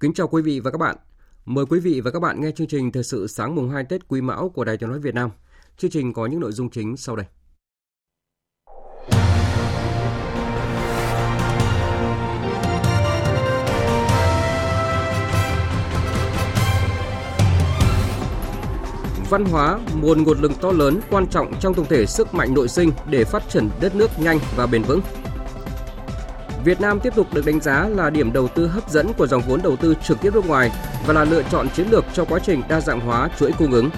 Kính chào quý vị và các bạn. Mời quý vị và các bạn nghe chương trình Thời sự sáng mùng 2 Tết Quý Mão của Đài Tiếng nói Việt Nam. Chương trình có những nội dung chính sau đây. Văn hóa, nguồn nguồn lực to lớn quan trọng trong tổng thể sức mạnh nội sinh để phát triển đất nước nhanh và bền vững. Việt Nam tiếp tục được đánh giá là điểm đầu tư hấp dẫn của dòng vốn đầu tư trực tiếp nước ngoài và là lựa chọn chiến lược cho quá trình đa dạng hóa chuỗi cung ứng.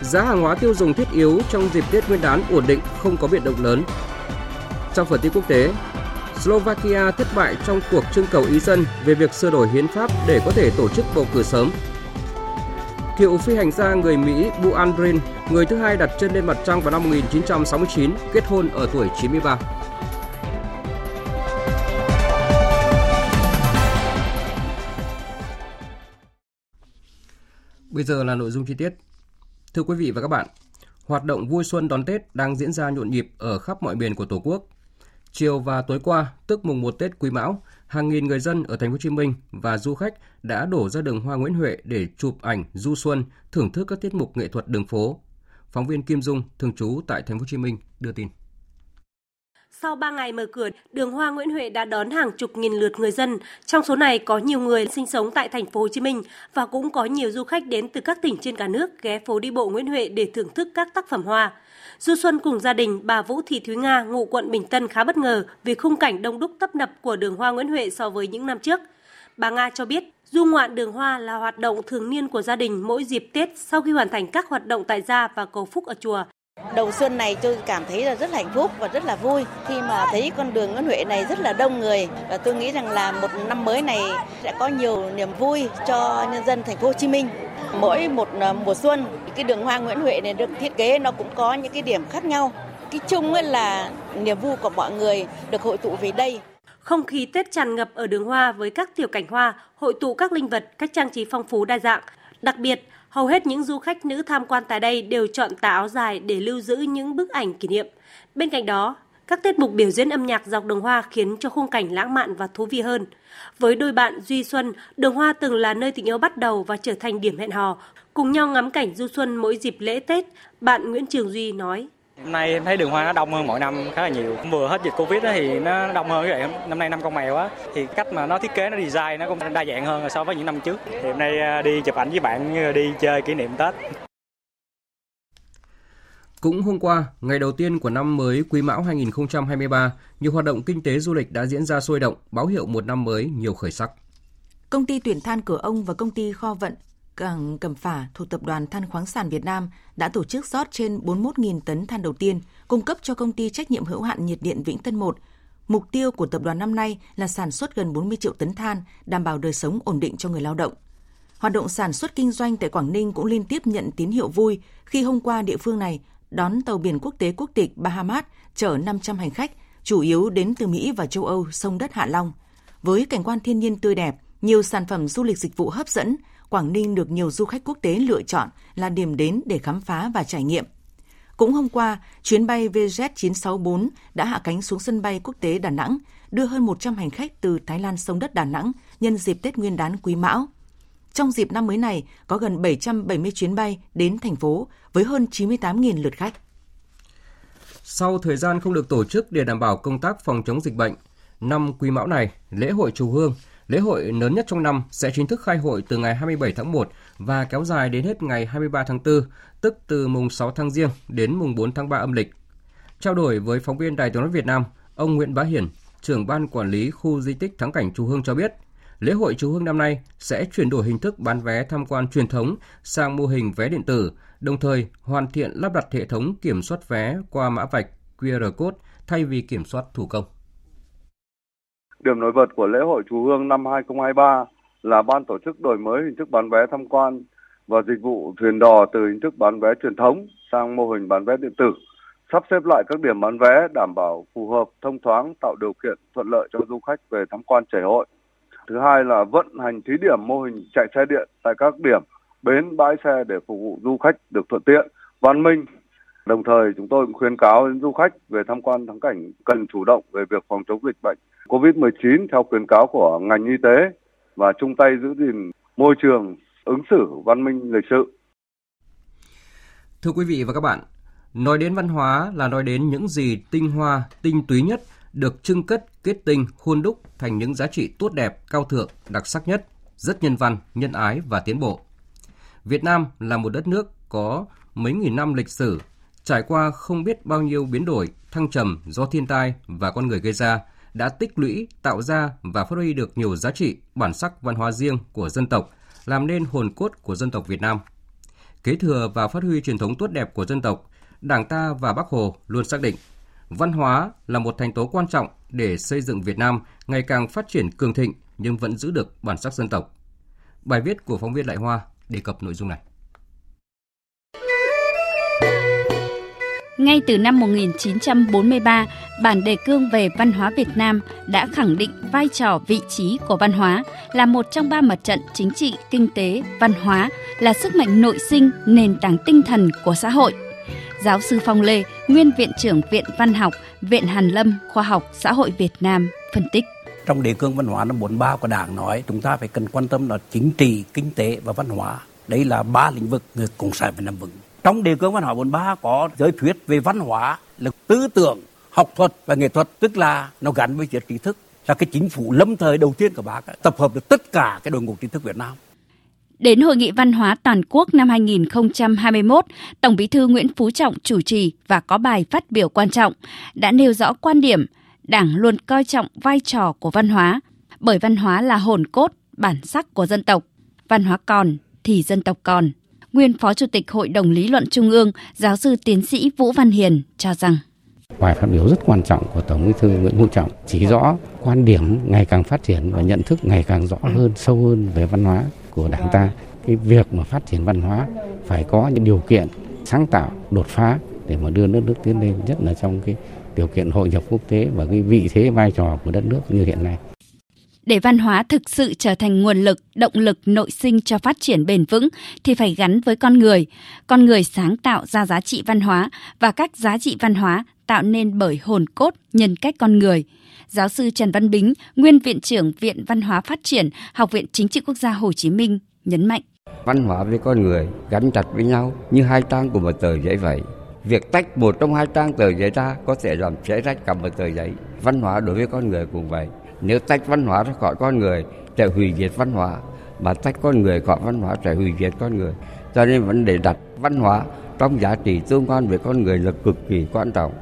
Giá hàng hóa tiêu dùng thiết yếu trong dịp Tết Nguyên đán ổn định, không có biến động lớn. Trong phần tin quốc tế, Slovakia thất bại trong cuộc trưng cầu ý dân về việc sửa đổi hiến pháp để có thể tổ chức bầu cử sớm. Cựu phi hành gia người Mỹ Bu Andrin, người thứ hai đặt chân lên mặt trăng vào năm 1969, kết hôn ở tuổi 93. Bây giờ là nội dung chi tiết. Thưa quý vị và các bạn, hoạt động vui xuân đón Tết đang diễn ra nhộn nhịp ở khắp mọi miền của Tổ quốc. Chiều và tối qua, tức mùng 1 Tết Quý Mão, hàng nghìn người dân ở thành phố Hồ Chí Minh và du khách đã đổ ra đường Hoa Nguyễn Huệ để chụp ảnh du xuân, thưởng thức các tiết mục nghệ thuật đường phố. Phóng viên Kim Dung, thường trú tại thành phố Hồ Chí Minh đưa tin. Sau 3 ngày mở cửa, đường Hoa Nguyễn Huệ đã đón hàng chục nghìn lượt người dân. Trong số này có nhiều người sinh sống tại thành phố Hồ Chí Minh và cũng có nhiều du khách đến từ các tỉnh trên cả nước ghé phố đi bộ Nguyễn Huệ để thưởng thức các tác phẩm hoa. Du xuân cùng gia đình, bà Vũ Thị Thúy Nga, ngụ quận Bình Tân khá bất ngờ vì khung cảnh đông đúc tấp nập của đường Hoa Nguyễn Huệ so với những năm trước. Bà Nga cho biết, du ngoạn đường hoa là hoạt động thường niên của gia đình mỗi dịp Tết sau khi hoàn thành các hoạt động tại gia và cầu phúc ở chùa. Đầu xuân này tôi cảm thấy là rất là hạnh phúc và rất là vui khi mà thấy con đường Nguyễn Huệ này rất là đông người và tôi nghĩ rằng là một năm mới này sẽ có nhiều niềm vui cho nhân dân thành phố Hồ Chí Minh. Mỗi một ờ, mùa xuân cái đường hoa Nguyễn Huệ này được thiết kế nó cũng có những cái điểm khác nhau. Cái chung là niềm vui của mọi người được hội tụ về đây. Không khí Tết tràn ngập ở đường hoa với các tiểu cảnh hoa, hội tụ các linh vật, các trang trí phong phú đa dạng. Đặc biệt, hầu hết những du khách nữ tham quan tại đây đều chọn tà áo dài để lưu giữ những bức ảnh kỷ niệm. Bên cạnh đó, các tiết mục biểu diễn âm nhạc dọc đường hoa khiến cho khung cảnh lãng mạn và thú vị hơn. Với đôi bạn Duy Xuân, đường hoa từng là nơi tình yêu bắt đầu và trở thành điểm hẹn hò. Cùng nhau ngắm cảnh du xuân mỗi dịp lễ Tết, bạn Nguyễn Trường Duy nói. Năm nay em thấy đường hoa nó đông hơn mọi năm khá là nhiều. Vừa hết dịch Covid thì nó đông hơn vậy. Năm nay năm con mèo á thì cách mà nó thiết kế nó design nó cũng đa dạng hơn so với những năm trước. Thì hôm nay à, đi chụp ảnh với bạn đi chơi kỷ niệm Tết. Cũng hôm qua, ngày đầu tiên của năm mới Quý Mão 2023, nhiều hoạt động kinh tế du lịch đã diễn ra sôi động, báo hiệu một năm mới nhiều khởi sắc. Công ty tuyển than Cửa Ông và công ty Kho Vận Cảng Cẩm Phả thuộc Tập đoàn Than khoáng sản Việt Nam đã tổ chức rót trên 41.000 tấn than đầu tiên, cung cấp cho công ty trách nhiệm hữu hạn nhiệt điện Vĩnh Tân 1. Mục tiêu của tập đoàn năm nay là sản xuất gần 40 triệu tấn than, đảm bảo đời sống ổn định cho người lao động. Hoạt động sản xuất kinh doanh tại Quảng Ninh cũng liên tiếp nhận tín hiệu vui khi hôm qua địa phương này đón tàu biển quốc tế quốc tịch Bahamas chở 500 hành khách, chủ yếu đến từ Mỹ và châu Âu sông đất Hạ Long. Với cảnh quan thiên nhiên tươi đẹp, nhiều sản phẩm du lịch dịch vụ hấp dẫn, Quảng Ninh được nhiều du khách quốc tế lựa chọn là điểm đến để khám phá và trải nghiệm. Cũng hôm qua, chuyến bay VZ964 đã hạ cánh xuống sân bay quốc tế Đà Nẵng, đưa hơn 100 hành khách từ Thái Lan sông đất Đà Nẵng nhân dịp Tết Nguyên đán Quý Mão. Trong dịp năm mới này, có gần 770 chuyến bay đến thành phố với hơn 98.000 lượt khách. Sau thời gian không được tổ chức để đảm bảo công tác phòng chống dịch bệnh, năm Quý Mão này, lễ hội Chùa Hương, lễ hội lớn nhất trong năm sẽ chính thức khai hội từ ngày 27 tháng 1 và kéo dài đến hết ngày 23 tháng 4, tức từ mùng 6 tháng Giêng đến mùng 4 tháng 3 âm lịch. Trao đổi với phóng viên Đài Tiếng nói Việt Nam, Ông Nguyễn Bá Hiền, trưởng ban quản lý khu di tích thắng cảnh Chùa Hương cho biết, lễ hội Chùa Hương năm nay sẽ chuyển đổi hình thức bán vé tham quan truyền thống sang mô hình vé điện tử, đồng thời hoàn thiện lắp đặt hệ thống kiểm soát vé qua mã vạch QR code thay vì kiểm soát thủ công. Điểm nổi bật của lễ hội Chùa Hương năm 2023 là ban tổ chức đổi mới hình thức bán vé tham quan và dịch vụ thuyền đò từ hình thức bán vé truyền thống sang mô hình bán vé điện tử, sắp xếp lại các điểm bán vé đảm bảo phù hợp, thông thoáng, tạo điều kiện thuận lợi cho du khách về tham quan chảy hội. Thứ hai là vận hành thí điểm mô hình chạy xe điện tại các điểm bến bãi xe để phục vụ du khách được thuận tiện, văn minh. Đồng thời chúng tôi cũng khuyến cáo đến du khách về tham quan thắng cảnh cần chủ động về việc phòng chống dịch bệnh COVID-19 theo khuyến cáo của ngành y tế và chung tay giữ gìn môi trường ứng xử văn minh lịch sự. Thưa quý vị và các bạn, nói đến văn hóa là nói đến những gì tinh hoa, tinh túy nhất được trưng cất, kết tinh, khuôn đúc thành những giá trị tốt đẹp, cao thượng, đặc sắc nhất, rất nhân văn, nhân ái và tiến bộ. Việt Nam là một đất nước có mấy nghìn năm lịch sử, trải qua không biết bao nhiêu biến đổi, thăng trầm do thiên tai và con người gây ra, đã tích lũy, tạo ra và phát huy được nhiều giá trị, bản sắc văn hóa riêng của dân tộc, làm nên hồn cốt của dân tộc Việt Nam. Kế thừa và phát huy truyền thống tốt đẹp của dân tộc, Đảng ta và Bác Hồ luôn xác định văn hóa là một thành tố quan trọng để xây dựng Việt Nam ngày càng phát triển cường thịnh nhưng vẫn giữ được bản sắc dân tộc. Bài viết của phóng viên Đại Hoa đề cập nội dung này. Ngay từ năm 1943, bản đề cương về văn hóa Việt Nam đã khẳng định vai trò vị trí của văn hóa là một trong ba mặt trận chính trị, kinh tế, văn hóa, là sức mạnh nội sinh, nền tảng tinh thần của xã hội. Giáo sư Phong Lê, nguyên viện trưởng Viện Văn học, Viện Hàn Lâm, Khoa học Xã hội Việt Nam, phân tích. Trong đề cương văn hóa năm 43 của Đảng nói chúng ta phải cần quan tâm là chính trị, kinh tế và văn hóa. Đây là ba lĩnh vực người Cộng sản Việt Nam vững trong đề cương văn hóa 43 có giới thuyết về văn hóa là tư tưởng, học thuật và nghệ thuật, tức là nó gắn với việc trí thức là cái chính phủ lâm thời đầu tiên của bác tập hợp được tất cả cái đội ngũ trí thức Việt Nam. Đến Hội nghị Văn hóa Toàn quốc năm 2021, Tổng bí thư Nguyễn Phú Trọng chủ trì và có bài phát biểu quan trọng, đã nêu rõ quan điểm Đảng luôn coi trọng vai trò của văn hóa, bởi văn hóa là hồn cốt, bản sắc của dân tộc. Văn hóa còn thì dân tộc còn nguyên Phó Chủ tịch Hội đồng Lý luận Trung ương, giáo sư tiến sĩ Vũ Văn Hiền cho rằng Bài phát biểu rất quan trọng của Tổng Bí thư Nguyễn Phú Trọng chỉ rõ quan điểm ngày càng phát triển và nhận thức ngày càng rõ hơn, sâu hơn về văn hóa của Đảng ta. Cái việc mà phát triển văn hóa phải có những điều kiện sáng tạo, đột phá để mà đưa đất nước tiến lên, nhất là trong cái điều kiện hội nhập quốc tế và cái vị thế vai trò của đất nước như hiện nay. Để văn hóa thực sự trở thành nguồn lực, động lực nội sinh cho phát triển bền vững thì phải gắn với con người. Con người sáng tạo ra giá trị văn hóa và các giá trị văn hóa tạo nên bởi hồn cốt nhân cách con người. Giáo sư Trần Văn Bính, nguyên viện trưởng Viện Văn hóa Phát triển, Học viện Chính trị Quốc gia Hồ Chí Minh nhấn mạnh. Văn hóa với con người gắn chặt với nhau như hai trang của một tờ giấy vậy. Việc tách một trong hai trang tờ giấy ra có thể làm xé rách cả một tờ giấy. Văn hóa đối với con người cũng vậy nếu tách văn hóa ra khỏi con người sẽ hủy diệt văn hóa, mà tách con người khỏi văn hóa sẽ hủy diệt con người. Cho nên vấn đề đặt văn hóa trong giá trị tương quan với con người là cực kỳ quan trọng.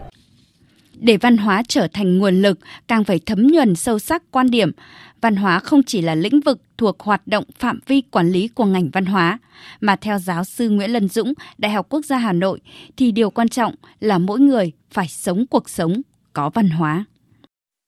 Để văn hóa trở thành nguồn lực, càng phải thấm nhuần sâu sắc quan điểm. Văn hóa không chỉ là lĩnh vực thuộc hoạt động phạm vi quản lý của ngành văn hóa, mà theo giáo sư Nguyễn Lân Dũng, Đại học Quốc gia Hà Nội, thì điều quan trọng là mỗi người phải sống cuộc sống có văn hóa.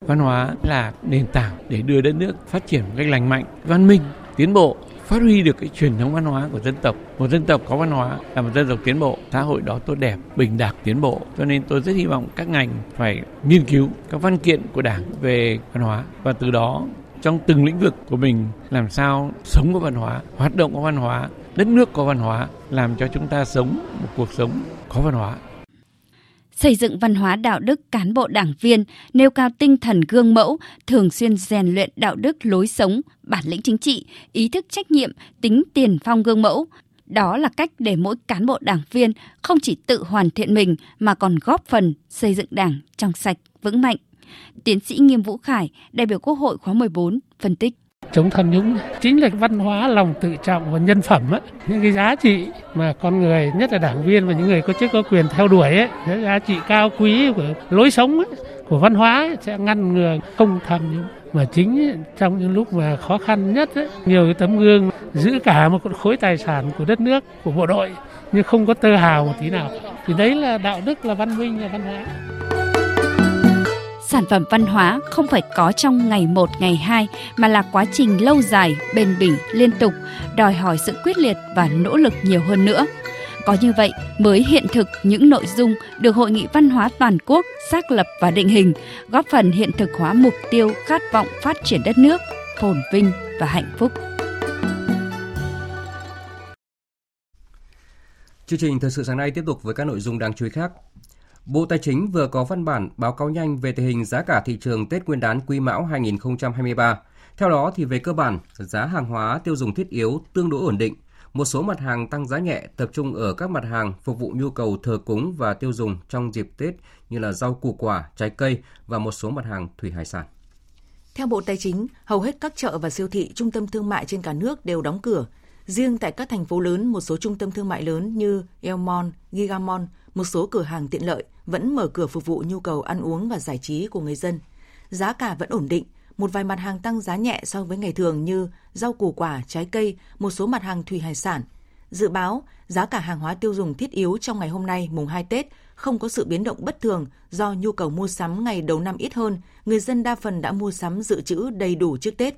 Văn hóa là nền tảng để đưa đất nước phát triển một cách lành mạnh, văn minh, tiến bộ, phát huy được cái truyền thống văn hóa của dân tộc. Một dân tộc có văn hóa là một dân tộc tiến bộ, xã hội đó tốt đẹp, bình đẳng tiến bộ. Cho nên tôi rất hy vọng các ngành phải nghiên cứu các văn kiện của Đảng về văn hóa và từ đó trong từng lĩnh vực của mình làm sao sống có văn hóa, hoạt động có văn hóa, đất nước có văn hóa, làm cho chúng ta sống một cuộc sống có văn hóa xây dựng văn hóa đạo đức cán bộ đảng viên, nêu cao tinh thần gương mẫu, thường xuyên rèn luyện đạo đức lối sống, bản lĩnh chính trị, ý thức trách nhiệm, tính tiền phong gương mẫu. Đó là cách để mỗi cán bộ đảng viên không chỉ tự hoàn thiện mình mà còn góp phần xây dựng đảng trong sạch, vững mạnh. Tiến sĩ Nghiêm Vũ Khải, đại biểu Quốc hội khóa 14, phân tích chống tham nhũng. Chính là văn hóa lòng tự trọng và nhân phẩm ấy. những cái giá trị mà con người nhất là đảng viên và những người có chức có quyền theo đuổi ấy, cái giá trị cao quý của lối sống ấy, của văn hóa ấy, sẽ ngăn ngừa không tham nhũng. Mà chính trong những lúc mà khó khăn nhất ấy, nhiều cái tấm gương giữ cả một khối tài sản của đất nước của bộ đội nhưng không có tơ hào một tí nào. Thì đấy là đạo đức là văn minh là văn hóa sản phẩm văn hóa không phải có trong ngày một ngày hai mà là quá trình lâu dài bền bỉ liên tục đòi hỏi sự quyết liệt và nỗ lực nhiều hơn nữa có như vậy mới hiện thực những nội dung được Hội nghị Văn hóa Toàn quốc xác lập và định hình, góp phần hiện thực hóa mục tiêu khát vọng phát triển đất nước, phồn vinh và hạnh phúc. Chương trình thời sự sáng nay tiếp tục với các nội dung đáng chú ý khác. Bộ Tài chính vừa có văn bản báo cáo nhanh về tình hình giá cả thị trường Tết Nguyên đán Quý Mão 2023. Theo đó thì về cơ bản, giá hàng hóa tiêu dùng thiết yếu tương đối ổn định. Một số mặt hàng tăng giá nhẹ tập trung ở các mặt hàng phục vụ nhu cầu thờ cúng và tiêu dùng trong dịp Tết như là rau củ quả, trái cây và một số mặt hàng thủy hải sản. Theo Bộ Tài chính, hầu hết các chợ và siêu thị, trung tâm thương mại trên cả nước đều đóng cửa. Riêng tại các thành phố lớn, một số trung tâm thương mại lớn như Elmon, Gigamon, một số cửa hàng tiện lợi vẫn mở cửa phục vụ nhu cầu ăn uống và giải trí của người dân. Giá cả vẫn ổn định, một vài mặt hàng tăng giá nhẹ so với ngày thường như rau củ quả, trái cây, một số mặt hàng thủy hải sản. Dự báo, giá cả hàng hóa tiêu dùng thiết yếu trong ngày hôm nay mùng 2 Tết không có sự biến động bất thường do nhu cầu mua sắm ngày đầu năm ít hơn, người dân đa phần đã mua sắm dự trữ đầy đủ trước Tết.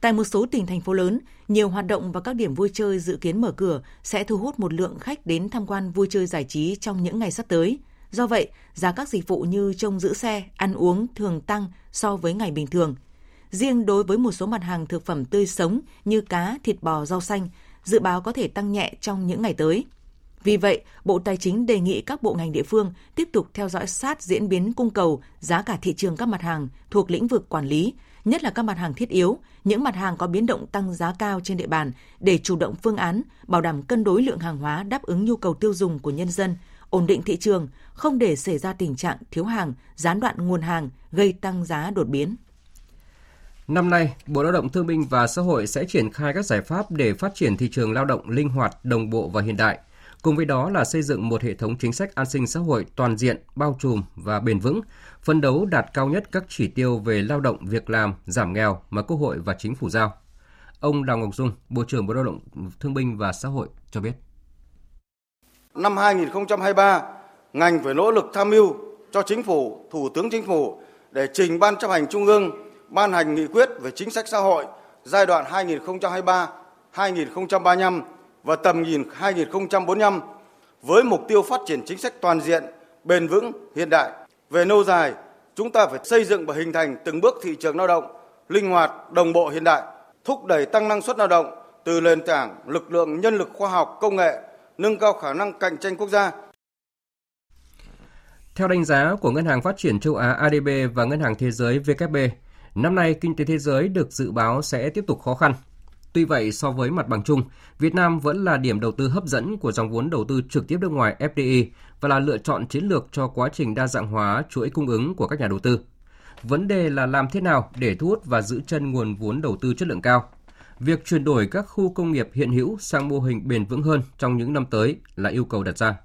Tại một số tỉnh thành phố lớn, nhiều hoạt động và các điểm vui chơi dự kiến mở cửa sẽ thu hút một lượng khách đến tham quan vui chơi giải trí trong những ngày sắp tới. Do vậy, giá các dịch vụ như trông giữ xe, ăn uống thường tăng so với ngày bình thường. Riêng đối với một số mặt hàng thực phẩm tươi sống như cá, thịt bò, rau xanh, dự báo có thể tăng nhẹ trong những ngày tới. Vì vậy, Bộ Tài chính đề nghị các bộ ngành địa phương tiếp tục theo dõi sát diễn biến cung cầu, giá cả thị trường các mặt hàng thuộc lĩnh vực quản lý, nhất là các mặt hàng thiết yếu, những mặt hàng có biến động tăng giá cao trên địa bàn để chủ động phương án, bảo đảm cân đối lượng hàng hóa đáp ứng nhu cầu tiêu dùng của nhân dân, ổn định thị trường, không để xảy ra tình trạng thiếu hàng, gián đoạn nguồn hàng gây tăng giá đột biến. Năm nay, Bộ Lao động Thương binh và Xã hội sẽ triển khai các giải pháp để phát triển thị trường lao động linh hoạt, đồng bộ và hiện đại. Cùng với đó là xây dựng một hệ thống chính sách an sinh xã hội toàn diện, bao trùm và bền vững, phân đấu đạt cao nhất các chỉ tiêu về lao động, việc làm, giảm nghèo mà Quốc hội và Chính phủ giao. Ông Đào Ngọc Dung, Bộ trưởng Bộ Lao động Thương binh và Xã hội cho biết. Năm 2023, ngành phải nỗ lực tham mưu cho Chính phủ, Thủ tướng Chính phủ để trình Ban chấp hành Trung ương ban hành nghị quyết về chính sách xã hội giai đoạn 2023-2035 và tầm nhìn 2045 với mục tiêu phát triển chính sách toàn diện, bền vững, hiện đại. Về lâu dài, chúng ta phải xây dựng và hình thành từng bước thị trường lao động linh hoạt, đồng bộ hiện đại, thúc đẩy tăng năng suất lao động từ nền tảng lực lượng nhân lực khoa học công nghệ, nâng cao khả năng cạnh tranh quốc gia. Theo đánh giá của Ngân hàng Phát triển châu Á ADB và Ngân hàng Thế giới WB, năm nay kinh tế thế giới được dự báo sẽ tiếp tục khó khăn Tuy vậy, so với mặt bằng chung, Việt Nam vẫn là điểm đầu tư hấp dẫn của dòng vốn đầu tư trực tiếp nước ngoài FDI và là lựa chọn chiến lược cho quá trình đa dạng hóa chuỗi cung ứng của các nhà đầu tư. Vấn đề là làm thế nào để thu hút và giữ chân nguồn vốn đầu tư chất lượng cao. Việc chuyển đổi các khu công nghiệp hiện hữu sang mô hình bền vững hơn trong những năm tới là yêu cầu đặt ra.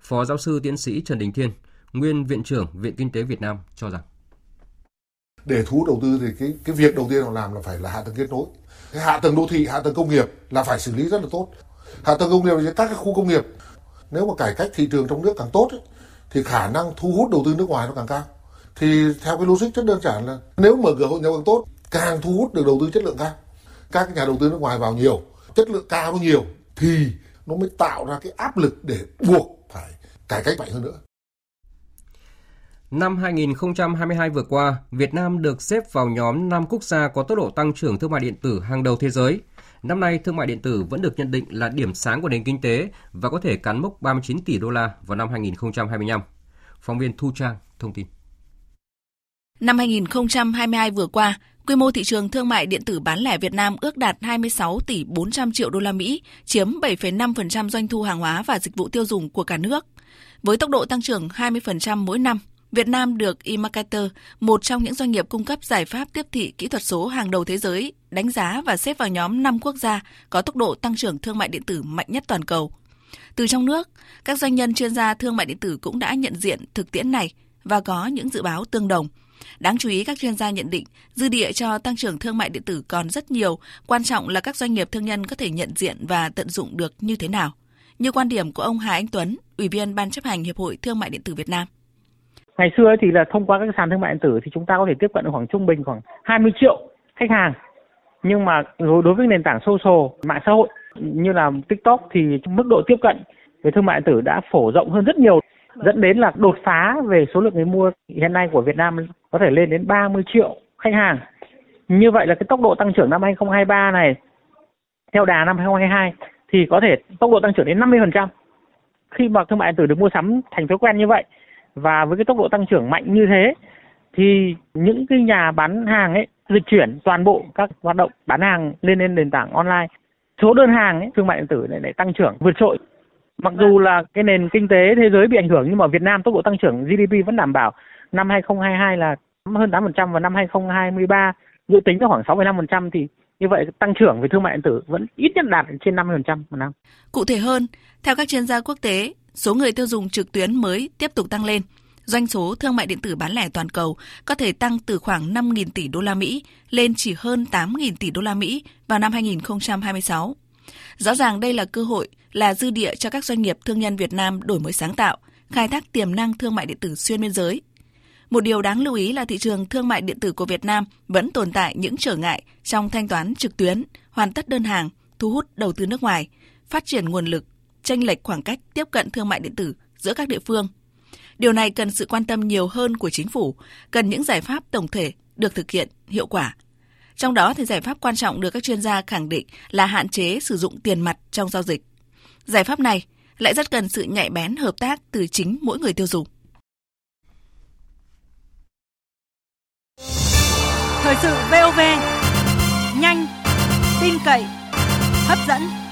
Phó giáo sư tiến sĩ Trần Đình Thiên, nguyên viện trưởng Viện Kinh tế Việt Nam cho rằng để thu hút đầu tư thì cái cái việc đầu tiên họ làm là phải là hạ tầng kết nối cái hạ tầng đô thị hạ tầng công nghiệp là phải xử lý rất là tốt. Hạ tầng công nghiệp là các cái khu công nghiệp. Nếu mà cải cách thị trường trong nước càng tốt ấy, thì khả năng thu hút đầu tư nước ngoài nó càng cao. Thì theo cái logic rất đơn giản là nếu mở cửa hội nhập càng tốt càng thu hút được đầu tư chất lượng cao. Các nhà đầu tư nước ngoài vào nhiều chất lượng cao nhiều thì nó mới tạo ra cái áp lực để buộc phải cải cách mạnh hơn nữa. Năm 2022 vừa qua, Việt Nam được xếp vào nhóm 5 quốc gia có tốc độ tăng trưởng thương mại điện tử hàng đầu thế giới. Năm nay, thương mại điện tử vẫn được nhận định là điểm sáng của nền kinh tế và có thể cán mốc 39 tỷ đô la vào năm 2025. Phóng viên Thu Trang thông tin. Năm 2022 vừa qua, quy mô thị trường thương mại điện tử bán lẻ Việt Nam ước đạt 26 tỷ 400 triệu đô la Mỹ, chiếm 7,5% doanh thu hàng hóa và dịch vụ tiêu dùng của cả nước. Với tốc độ tăng trưởng 20% mỗi năm, Việt Nam được eMarketer, một trong những doanh nghiệp cung cấp giải pháp tiếp thị kỹ thuật số hàng đầu thế giới, đánh giá và xếp vào nhóm 5 quốc gia có tốc độ tăng trưởng thương mại điện tử mạnh nhất toàn cầu. Từ trong nước, các doanh nhân chuyên gia thương mại điện tử cũng đã nhận diện thực tiễn này và có những dự báo tương đồng. Đáng chú ý các chuyên gia nhận định dư địa cho tăng trưởng thương mại điện tử còn rất nhiều, quan trọng là các doanh nghiệp thương nhân có thể nhận diện và tận dụng được như thế nào. Như quan điểm của ông Hà Anh Tuấn, Ủy viên Ban chấp hành Hiệp hội Thương mại điện tử Việt Nam. Ngày xưa thì là thông qua các sàn thương mại điện tử thì chúng ta có thể tiếp cận được khoảng trung bình khoảng 20 triệu khách hàng. Nhưng mà đối với nền tảng social, mạng xã hội như là TikTok thì mức độ tiếp cận về thương mại điện tử đã phổ rộng hơn rất nhiều dẫn đến là đột phá về số lượng người mua hiện nay của Việt Nam có thể lên đến 30 triệu khách hàng. Như vậy là cái tốc độ tăng trưởng năm 2023 này theo đà năm 2022 thì có thể tốc độ tăng trưởng đến 50%. Khi mà thương mại điện tử được mua sắm thành thói quen như vậy và với cái tốc độ tăng trưởng mạnh như thế thì những cái nhà bán hàng ấy dịch chuyển toàn bộ các hoạt động bán hàng lên lên nền tảng online. Số đơn hàng ấy, thương mại điện tử này lại tăng trưởng vượt trội. Mặc dù là cái nền kinh tế thế giới bị ảnh hưởng nhưng mà Việt Nam tốc độ tăng trưởng GDP vẫn đảm bảo. Năm 2022 là hơn 8% và năm 2023 dự tính là khoảng 6,5% thì như vậy tăng trưởng về thương mại điện tử vẫn ít nhất đạt trên 50% một năm. Cụ thể hơn, theo các chuyên gia quốc tế, số người tiêu dùng trực tuyến mới tiếp tục tăng lên. Doanh số thương mại điện tử bán lẻ toàn cầu có thể tăng từ khoảng 5.000 tỷ đô la Mỹ lên chỉ hơn 8.000 tỷ đô la Mỹ vào năm 2026. Rõ ràng đây là cơ hội, là dư địa cho các doanh nghiệp thương nhân Việt Nam đổi mới sáng tạo, khai thác tiềm năng thương mại điện tử xuyên biên giới. Một điều đáng lưu ý là thị trường thương mại điện tử của Việt Nam vẫn tồn tại những trở ngại trong thanh toán trực tuyến, hoàn tất đơn hàng, thu hút đầu tư nước ngoài, phát triển nguồn lực, chênh lệch khoảng cách tiếp cận thương mại điện tử giữa các địa phương. Điều này cần sự quan tâm nhiều hơn của chính phủ, cần những giải pháp tổng thể được thực hiện hiệu quả. Trong đó thì giải pháp quan trọng được các chuyên gia khẳng định là hạn chế sử dụng tiền mặt trong giao dịch. Giải pháp này lại rất cần sự nhạy bén hợp tác từ chính mỗi người tiêu dùng. Thời sự VOV, nhanh, tin cậy, hấp dẫn.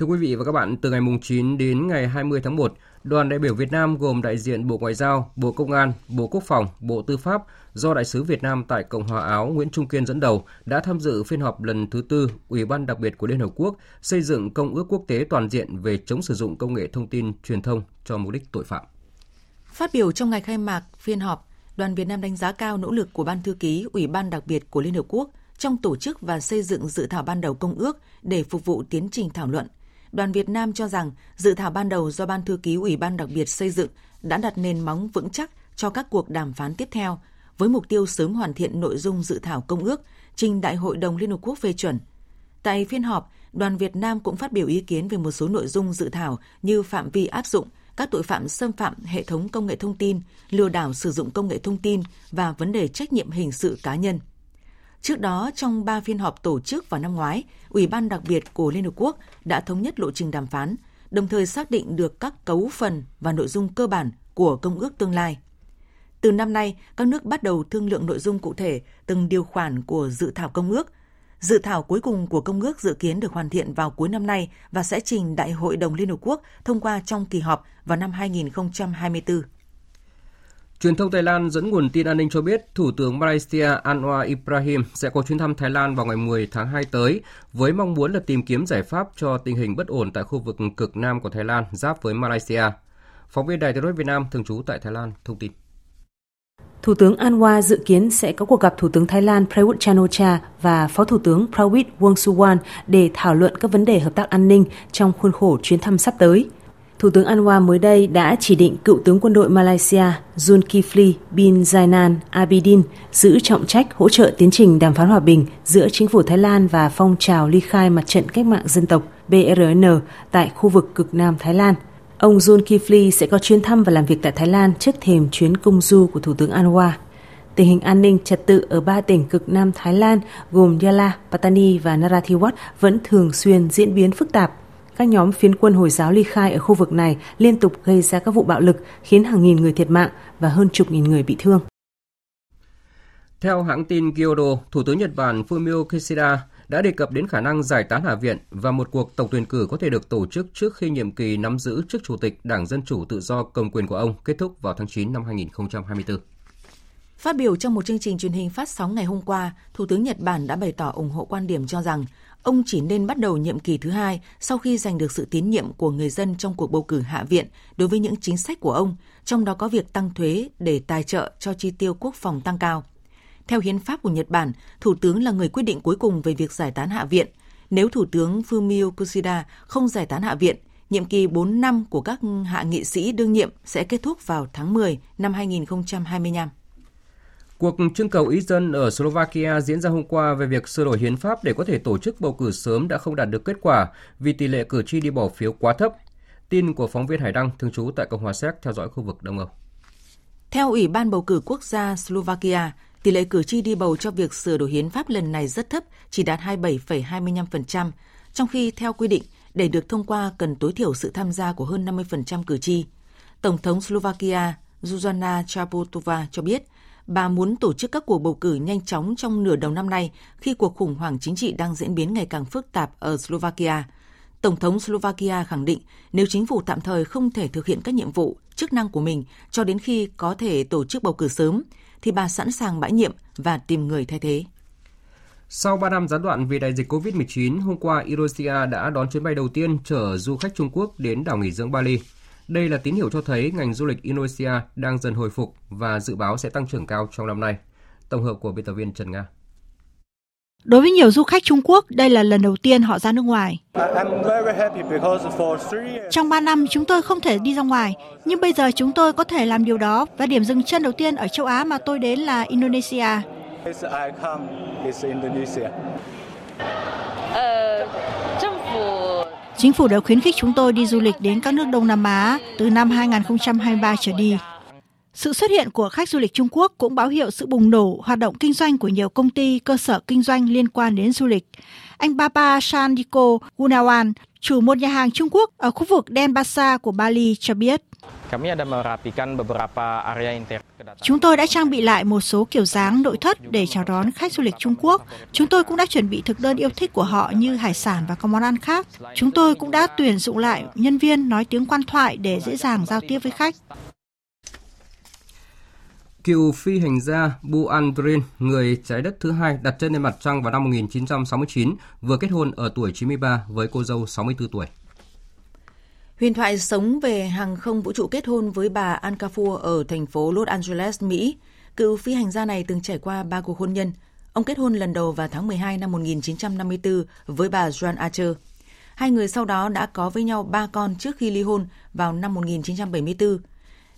Thưa quý vị và các bạn, từ ngày 9 đến ngày 20 tháng 1, đoàn đại biểu Việt Nam gồm đại diện Bộ Ngoại giao, Bộ Công an, Bộ Quốc phòng, Bộ Tư pháp do Đại sứ Việt Nam tại Cộng hòa Áo Nguyễn Trung Kiên dẫn đầu đã tham dự phiên họp lần thứ tư Ủy ban đặc biệt của Liên Hợp Quốc xây dựng Công ước quốc tế toàn diện về chống sử dụng công nghệ thông tin truyền thông cho mục đích tội phạm. Phát biểu trong ngày khai mạc phiên họp, đoàn Việt Nam đánh giá cao nỗ lực của Ban thư ký Ủy ban đặc biệt của Liên Hợp Quốc trong tổ chức và xây dựng dự thảo ban đầu công ước để phục vụ tiến trình thảo luận – đoàn Việt Nam cho rằng dự thảo ban đầu do Ban thư ký Ủy ban đặc biệt xây dựng đã đặt nền móng vững chắc cho các cuộc đàm phán tiếp theo với mục tiêu sớm hoàn thiện nội dung dự thảo công ước trình Đại hội đồng Liên Hợp Quốc phê chuẩn. Tại phiên họp, đoàn Việt Nam cũng phát biểu ý kiến về một số nội dung dự thảo như phạm vi áp dụng, các tội phạm xâm phạm hệ thống công nghệ thông tin, lừa đảo sử dụng công nghệ thông tin và vấn đề trách nhiệm hình sự cá nhân. Trước đó, trong ba phiên họp tổ chức vào năm ngoái, Ủy ban đặc biệt của Liên Hợp Quốc đã thống nhất lộ trình đàm phán, đồng thời xác định được các cấu phần và nội dung cơ bản của công ước tương lai. Từ năm nay, các nước bắt đầu thương lượng nội dung cụ thể từng điều khoản của dự thảo công ước. Dự thảo cuối cùng của công ước dự kiến được hoàn thiện vào cuối năm nay và sẽ trình Đại hội đồng Liên Hợp Quốc thông qua trong kỳ họp vào năm 2024. Truyền thông Thái Lan dẫn nguồn tin an ninh cho biết Thủ tướng Malaysia Anwar Ibrahim sẽ có chuyến thăm Thái Lan vào ngày 10 tháng 2 tới, với mong muốn là tìm kiếm giải pháp cho tình hình bất ổn tại khu vực cực nam của Thái Lan giáp với Malaysia. Phóng viên Đài tiếng nói Việt Nam thường trú tại Thái Lan thông tin. Thủ tướng Anwar dự kiến sẽ có cuộc gặp Thủ tướng Thái Lan Prayut chan o và Phó Thủ tướng Prawit Wongsuwan để thảo luận các vấn đề hợp tác an ninh trong khuôn khổ chuyến thăm sắp tới – Thủ tướng Anwar mới đây đã chỉ định cựu tướng quân đội Malaysia Zulkifli bin Zainan Abidin giữ trọng trách hỗ trợ tiến trình đàm phán hòa bình giữa chính phủ Thái Lan và phong trào ly khai mặt trận cách mạng dân tộc BRN tại khu vực cực Nam Thái Lan. Ông Zulkifli sẽ có chuyến thăm và làm việc tại Thái Lan trước thềm chuyến công du của Thủ tướng Anwar. Tình hình an ninh trật tự ở ba tỉnh cực Nam Thái Lan gồm Yala, Pattani và Narathiwat vẫn thường xuyên diễn biến phức tạp các nhóm phiến quân Hồi giáo ly khai ở khu vực này liên tục gây ra các vụ bạo lực khiến hàng nghìn người thiệt mạng và hơn chục nghìn người bị thương. Theo hãng tin Kyodo, Thủ tướng Nhật Bản Fumio Kishida đã đề cập đến khả năng giải tán Hạ viện và một cuộc tổng tuyển cử có thể được tổ chức trước khi nhiệm kỳ nắm giữ chức chủ tịch Đảng Dân Chủ Tự do cầm quyền của ông kết thúc vào tháng 9 năm 2024. Phát biểu trong một chương trình truyền hình phát sóng ngày hôm qua, Thủ tướng Nhật Bản đã bày tỏ ủng hộ quan điểm cho rằng ông chỉ nên bắt đầu nhiệm kỳ thứ hai sau khi giành được sự tín nhiệm của người dân trong cuộc bầu cử Hạ viện đối với những chính sách của ông, trong đó có việc tăng thuế để tài trợ cho chi tiêu quốc phòng tăng cao. Theo hiến pháp của Nhật Bản, Thủ tướng là người quyết định cuối cùng về việc giải tán Hạ viện. Nếu Thủ tướng Fumio Kishida không giải tán Hạ viện, nhiệm kỳ 4 năm của các hạ nghị sĩ đương nhiệm sẽ kết thúc vào tháng 10 năm 2025. Cuộc trưng cầu ý dân ở Slovakia diễn ra hôm qua về việc sửa đổi hiến pháp để có thể tổ chức bầu cử sớm đã không đạt được kết quả vì tỷ lệ cử tri đi bỏ phiếu quá thấp. Tin của phóng viên Hải Đăng, thường trú tại Cộng hòa Séc theo dõi khu vực Đông Âu. Theo Ủy ban bầu cử quốc gia Slovakia, tỷ lệ cử tri đi bầu cho việc sửa đổi hiến pháp lần này rất thấp, chỉ đạt 27,25%, trong khi theo quy định, để được thông qua cần tối thiểu sự tham gia của hơn 50% cử tri. Tổng thống Slovakia Zuzana Chaputova cho biết, bà muốn tổ chức các cuộc bầu cử nhanh chóng trong nửa đầu năm nay khi cuộc khủng hoảng chính trị đang diễn biến ngày càng phức tạp ở Slovakia. Tổng thống Slovakia khẳng định nếu chính phủ tạm thời không thể thực hiện các nhiệm vụ, chức năng của mình cho đến khi có thể tổ chức bầu cử sớm, thì bà sẵn sàng bãi nhiệm và tìm người thay thế. Sau 3 năm gián đoạn vì đại dịch COVID-19, hôm qua Indonesia đã đón chuyến bay đầu tiên chở du khách Trung Quốc đến đảo nghỉ dưỡng Bali. Đây là tín hiệu cho thấy ngành du lịch Indonesia đang dần hồi phục và dự báo sẽ tăng trưởng cao trong năm nay. Tổng hợp của biên tập viên Trần Nga. Đối với nhiều du khách Trung Quốc, đây là lần đầu tiên họ ra nước ngoài. Trong 3 năm chúng tôi không thể đi ra ngoài, nhưng bây giờ chúng tôi có thể làm điều đó và điểm dừng chân đầu tiên ở châu Á mà tôi đến là Indonesia. Chính phủ đã khuyến khích chúng tôi đi du lịch đến các nước Đông Nam Á từ năm 2023 trở đi. Sự xuất hiện của khách du lịch Trung Quốc cũng báo hiệu sự bùng nổ hoạt động kinh doanh của nhiều công ty, cơ sở kinh doanh liên quan đến du lịch. Anh Baba Sandiko Gunawan, chủ một nhà hàng Trung Quốc ở khu vực Denpasar của Bali cho biết. Chúng tôi đã trang bị lại một số kiểu dáng nội thất để chào đón khách du lịch Trung Quốc. Chúng tôi cũng đã chuẩn bị thực đơn yêu thích của họ như hải sản và các món ăn khác. Chúng tôi cũng đã tuyển dụng lại nhân viên nói tiếng quan thoại để dễ dàng giao tiếp với khách. Cựu phi hành gia Bu Aldrin, người trái đất thứ hai đặt chân lên mặt trăng vào năm 1969, vừa kết hôn ở tuổi 93 với cô dâu 64 tuổi. Huyền thoại sống về hàng không vũ trụ kết hôn với bà Al Kafur ở thành phố Los Angeles, Mỹ. Cựu phi hành gia này từng trải qua ba cuộc hôn nhân. Ông kết hôn lần đầu vào tháng 12 năm 1954 với bà Joan Archer. Hai người sau đó đã có với nhau ba con trước khi ly hôn vào năm 1974.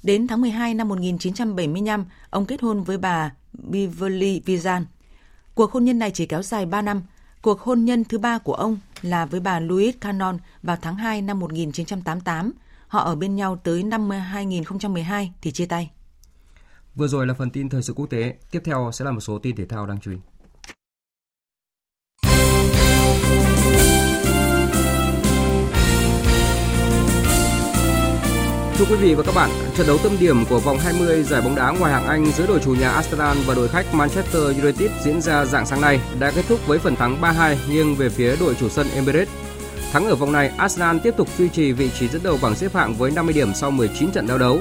Đến tháng 12 năm 1975, ông kết hôn với bà Beverly Vizan. Cuộc hôn nhân này chỉ kéo dài 3 năm. Cuộc hôn nhân thứ ba của ông là với bà Louise Cannon vào tháng 2 năm 1988. Họ ở bên nhau tới năm 2012 thì chia tay. Vừa rồi là phần tin thời sự quốc tế, tiếp theo sẽ là một số tin thể thao đáng chú ý. Thưa quý vị và các bạn, trận đấu tâm điểm của vòng 20 giải bóng đá ngoài hạng Anh giữa đội chủ nhà Arsenal và đội khách Manchester United diễn ra dạng sáng nay đã kết thúc với phần thắng 3-2 nghiêng về phía đội chủ sân Emirates. Thắng ở vòng này, Arsenal tiếp tục duy trì vị trí dẫn đầu bảng xếp hạng với 50 điểm sau 19 trận giao đấu.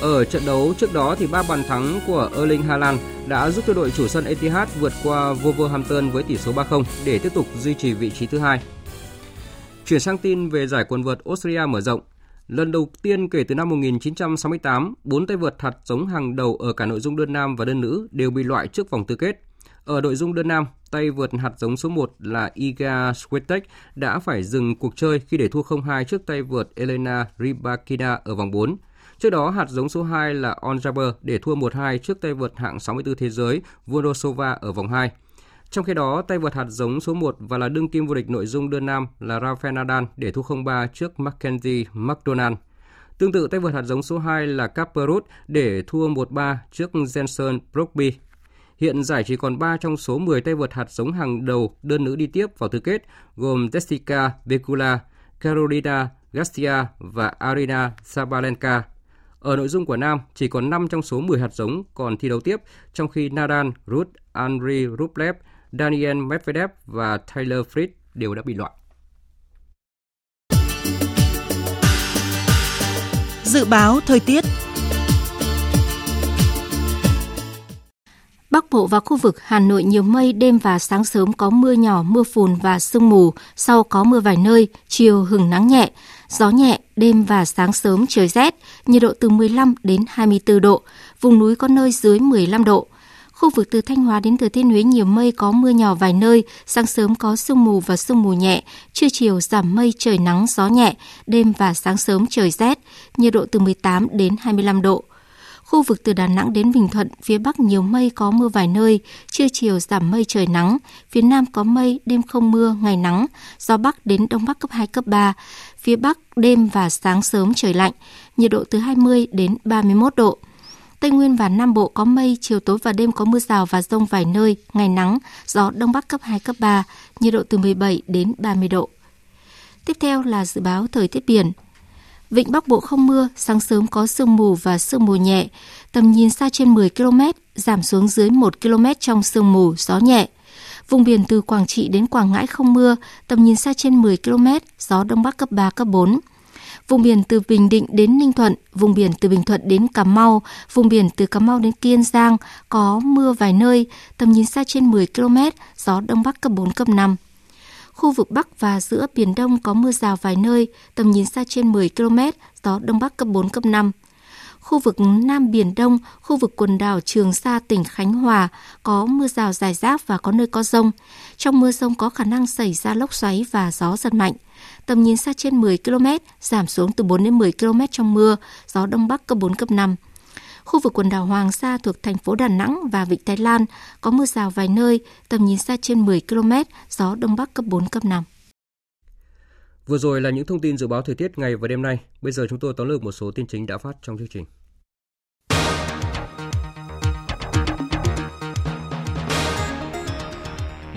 Ở trận đấu trước đó thì ba bàn thắng của Erling Haaland đã giúp cho đội chủ sân Etihad vượt qua Wolverhampton với tỷ số 3-0 để tiếp tục duy trì vị trí thứ hai. Chuyển sang tin về giải quần vợt australia mở rộng, Lần đầu tiên kể từ năm 1968, bốn tay vợt hạt giống hàng đầu ở cả nội dung đơn nam và đơn nữ đều bị loại trước vòng tứ kết. Ở nội dung đơn nam, tay vợt hạt giống số 1 là Iga Swiatek đã phải dừng cuộc chơi khi để thua 0-2 trước tay vợt Elena Rybakina ở vòng 4. Trước đó, hạt giống số 2 là On Jabber để thua 1-2 trước tay vợt hạng 64 thế giới Vondrosova ở vòng 2. Trong khi đó, tay vợt hạt giống số 1 và là đương kim vô địch nội dung đơn nam là Rafael Nadal để thua 0-3 trước Mackenzie McDonald. Tương tự tay vợt hạt giống số 2 là Casper để thua 1-3 trước Jensen Brogby. Hiện giải chỉ còn 3 trong số 10 tay vợt hạt giống hàng đầu đơn nữ đi tiếp vào tứ kết, gồm Jessica Bekula, Carolina Garcia và Arina Sabalenka. Ở nội dung của nam, chỉ còn 5 trong số 10 hạt giống còn thi đấu tiếp, trong khi Nadal, Ruth, Andriy Rublev Daniel Medvedev và Taylor Fritz đều đã bị loại. Dự báo thời tiết Bắc Bộ và khu vực Hà Nội nhiều mây, đêm và sáng sớm có mưa nhỏ, mưa phùn và sương mù, sau có mưa vài nơi, chiều hừng nắng nhẹ, gió nhẹ, đêm và sáng sớm trời rét, nhiệt độ từ 15 đến 24 độ, vùng núi có nơi dưới 15 độ. Khu vực từ Thanh Hóa đến Thừa Thiên Huế nhiều mây có mưa nhỏ vài nơi, sáng sớm có sương mù và sương mù nhẹ, trưa chiều giảm mây trời nắng gió nhẹ, đêm và sáng sớm trời rét, nhiệt độ từ 18 đến 25 độ. Khu vực từ Đà Nẵng đến Bình Thuận, phía Bắc nhiều mây có mưa vài nơi, trưa chiều giảm mây trời nắng, phía Nam có mây, đêm không mưa, ngày nắng, gió Bắc đến Đông Bắc cấp 2, cấp 3, phía Bắc đêm và sáng sớm trời lạnh, nhiệt độ từ 20 đến 31 độ. Tây Nguyên và Nam Bộ có mây, chiều tối và đêm có mưa rào và rông vài nơi, ngày nắng, gió Đông Bắc cấp 2, cấp 3, nhiệt độ từ 17 đến 30 độ. Tiếp theo là dự báo thời tiết biển. Vịnh Bắc Bộ không mưa, sáng sớm có sương mù và sương mù nhẹ, tầm nhìn xa trên 10 km, giảm xuống dưới 1 km trong sương mù, gió nhẹ. Vùng biển từ Quảng Trị đến Quảng Ngãi không mưa, tầm nhìn xa trên 10 km, gió Đông Bắc cấp 3, cấp 4. Vùng biển từ Bình Định đến Ninh Thuận, vùng biển từ Bình Thuận đến Cà Mau, vùng biển từ Cà Mau đến Kiên Giang có mưa vài nơi, tầm nhìn xa trên 10 km, gió Đông Bắc cấp 4, cấp 5. Khu vực Bắc và giữa Biển Đông có mưa rào vài nơi, tầm nhìn xa trên 10 km, gió Đông Bắc cấp 4, cấp 5. Khu vực Nam Biển Đông, khu vực quần đảo Trường Sa, tỉnh Khánh Hòa có mưa rào dài rác và có nơi có rông. Trong mưa rông có khả năng xảy ra lốc xoáy và gió giật mạnh. Tầm nhìn xa trên 10 km, giảm xuống từ 4 đến 10 km trong mưa, gió Đông Bắc cấp 4, cấp 5. Khu vực quần đảo Hoàng Sa thuộc thành phố Đà Nẵng và Vịnh Thái Lan có mưa rào vài nơi, tầm nhìn xa trên 10 km, gió Đông Bắc cấp 4, cấp 5. Vừa rồi là những thông tin dự báo thời tiết ngày và đêm nay. Bây giờ chúng tôi tóm lược một số tin chính đã phát trong chương trình.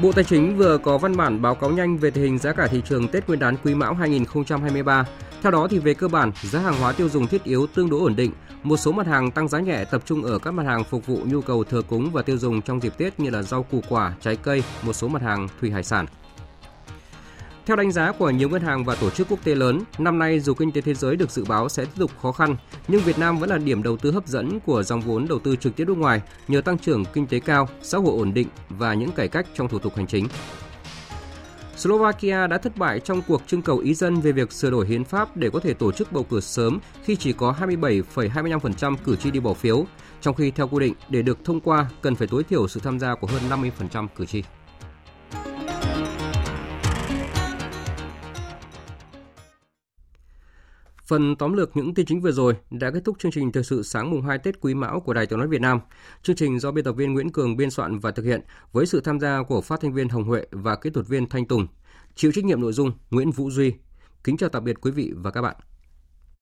Bộ Tài chính vừa có văn bản báo cáo nhanh về tình hình giá cả thị trường Tết Nguyên đán Quý Mão 2023. Theo đó thì về cơ bản, giá hàng hóa tiêu dùng thiết yếu tương đối ổn định. Một số mặt hàng tăng giá nhẹ tập trung ở các mặt hàng phục vụ nhu cầu thờ cúng và tiêu dùng trong dịp Tết như là rau củ quả, trái cây, một số mặt hàng thủy hải sản. Theo đánh giá của nhiều ngân hàng và tổ chức quốc tế lớn, năm nay dù kinh tế thế giới được dự báo sẽ tiếp tục khó khăn, nhưng Việt Nam vẫn là điểm đầu tư hấp dẫn của dòng vốn đầu tư trực tiếp nước ngoài nhờ tăng trưởng kinh tế cao, xã hội ổn định và những cải cách trong thủ tục hành chính. Slovakia đã thất bại trong cuộc trưng cầu ý dân về việc sửa đổi hiến pháp để có thể tổ chức bầu cử sớm khi chỉ có 27,25% cử tri đi bỏ phiếu, trong khi theo quy định để được thông qua cần phải tối thiểu sự tham gia của hơn 50% cử tri. Phần tóm lược những tin chính vừa rồi đã kết thúc chương trình thời sự sáng mùng 2 Tết Quý Mão của Đài Tiếng nói Việt Nam. Chương trình do biên tập viên Nguyễn Cường biên soạn và thực hiện với sự tham gia của phát thanh viên Hồng Huệ và kỹ thuật viên Thanh Tùng. Chịu trách nhiệm nội dung Nguyễn Vũ Duy. Kính chào tạm biệt quý vị và các bạn.